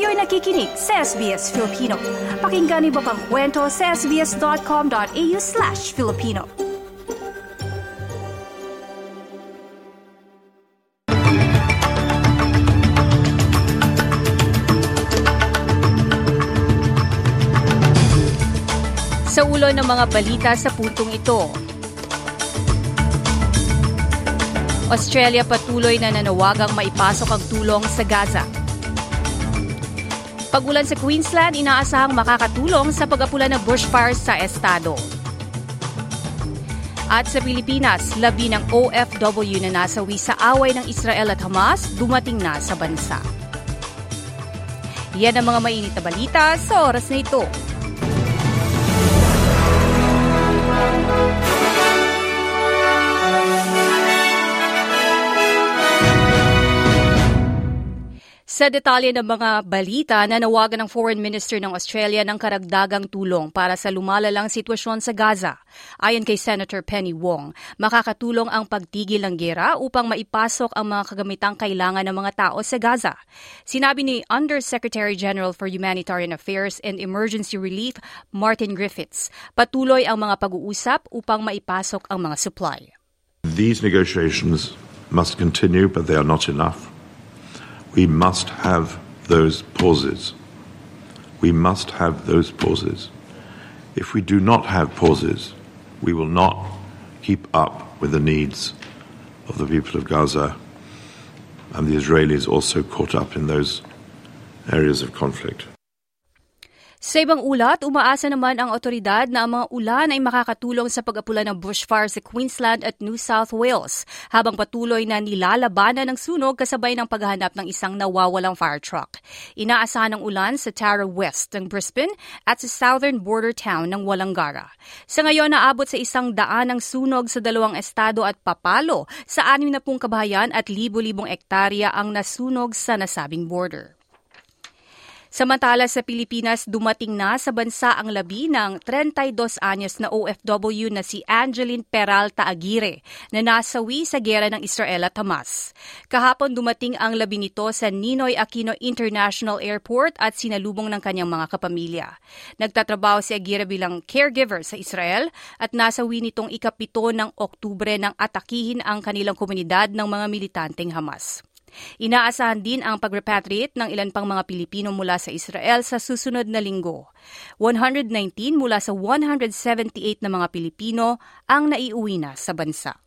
Kayo'y nakikinig sa SBS Filipino. Pakinggan niyo pa ang kwento sa sbs.com.au slash Filipino. Sa ulo ng mga balita sa puntong ito, Australia patuloy na nanawagang maipasok ang tulong sa Gaza. Pagulan sa Queensland, inaasahang makakatulong sa pag-apula ng bushfires sa estado. At sa Pilipinas, labi ng OFW na nasawi sa away ng Israel at Hamas dumating na sa bansa. Yan ang mga mainit na balita sa oras na ito. Sa detalye ng mga balita, nanawagan ng Foreign Minister ng Australia ng karagdagang tulong para sa lumalalang sitwasyon sa Gaza. Ayon kay Senator Penny Wong, makakatulong ang pagtigil ng gera upang maipasok ang mga kagamitang kailangan ng mga tao sa Gaza. Sinabi ni Undersecretary General for Humanitarian Affairs and Emergency Relief, Martin Griffiths, patuloy ang mga pag-uusap upang maipasok ang mga supply. These negotiations must continue, but they are not enough. We must have those pauses. We must have those pauses. If we do not have pauses, we will not keep up with the needs of the people of Gaza and the Israelis also caught up in those areas of conflict. Sa ibang ulat, umaasa naman ang otoridad na ang mga ulan ay makakatulong sa pag-apula ng bushfire sa Queensland at New South Wales habang patuloy na nilalabanan ng sunog kasabay ng paghahanap ng isang nawawalang fire truck. Inaasahan ng ulan sa Tara West ng Brisbane at sa southern border town ng Walangara. Sa ngayon, naabot sa isang daan ng sunog sa dalawang estado at papalo sa anim na pung kabahayan at libo-libong ektarya ang nasunog sa nasabing border. Samantala sa Pilipinas, dumating na sa bansa ang labi ng 32 anyos na OFW na si Angeline Peralta Aguirre na nasawi sa gera ng Israel at Hamas. Kahapon dumating ang labi nito sa Ninoy Aquino International Airport at sinalubong ng kanyang mga kapamilya. Nagtatrabaho si Aguirre bilang caregiver sa Israel at nasawi nitong ikapito ng Oktubre nang atakihin ang kanilang komunidad ng mga militanteng Hamas. Inaasahan din ang pag-repatriate ng ilan pang mga Pilipino mula sa Israel sa susunod na linggo. 119 mula sa 178 na mga Pilipino ang naiuwi na sa bansa.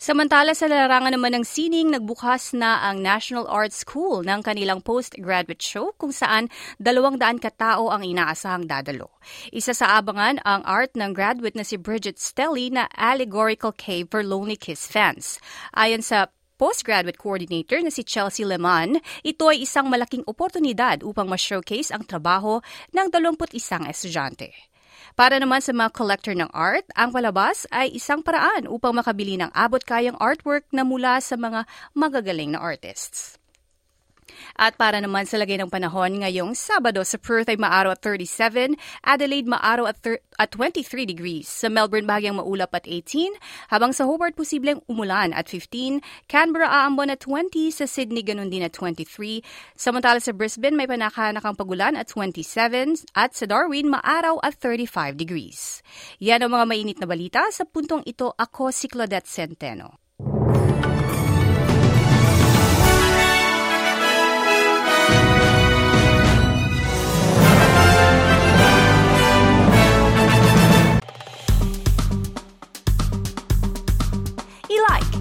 Samantala sa larangan naman ng sining, nagbukas na ang National Art School ng kanilang postgraduate show kung saan dalawang daan katao ang inaasahang dadalo. Isa sa abangan ang art ng graduate na si Bridget Stelly na Allegorical Cave for Lonely Kiss fans. Ayon sa postgraduate coordinator na si Chelsea Leman, ito ay isang malaking oportunidad upang ma-showcase ang trabaho ng 21 estudyante. Para naman sa mga collector ng art, ang palabas ay isang paraan upang makabili ng abot-kayang artwork na mula sa mga magagaling na artists. At para naman sa lagay ng panahon ngayong Sabado sa Perth ay maaraw at 37, Adelaide maaraw at, at 23 degrees, sa Melbourne bahagyang maulap at 18, habang sa Hobart posibleng umulan at 15, Canberra aambon at 20, sa Sydney ganun din at 23, samantala sa Brisbane may panakanakang pagulan at 27, at sa Darwin maaraw at 35 degrees. Yan ang mga mainit na balita sa puntong ito ako si Claudette Centeno.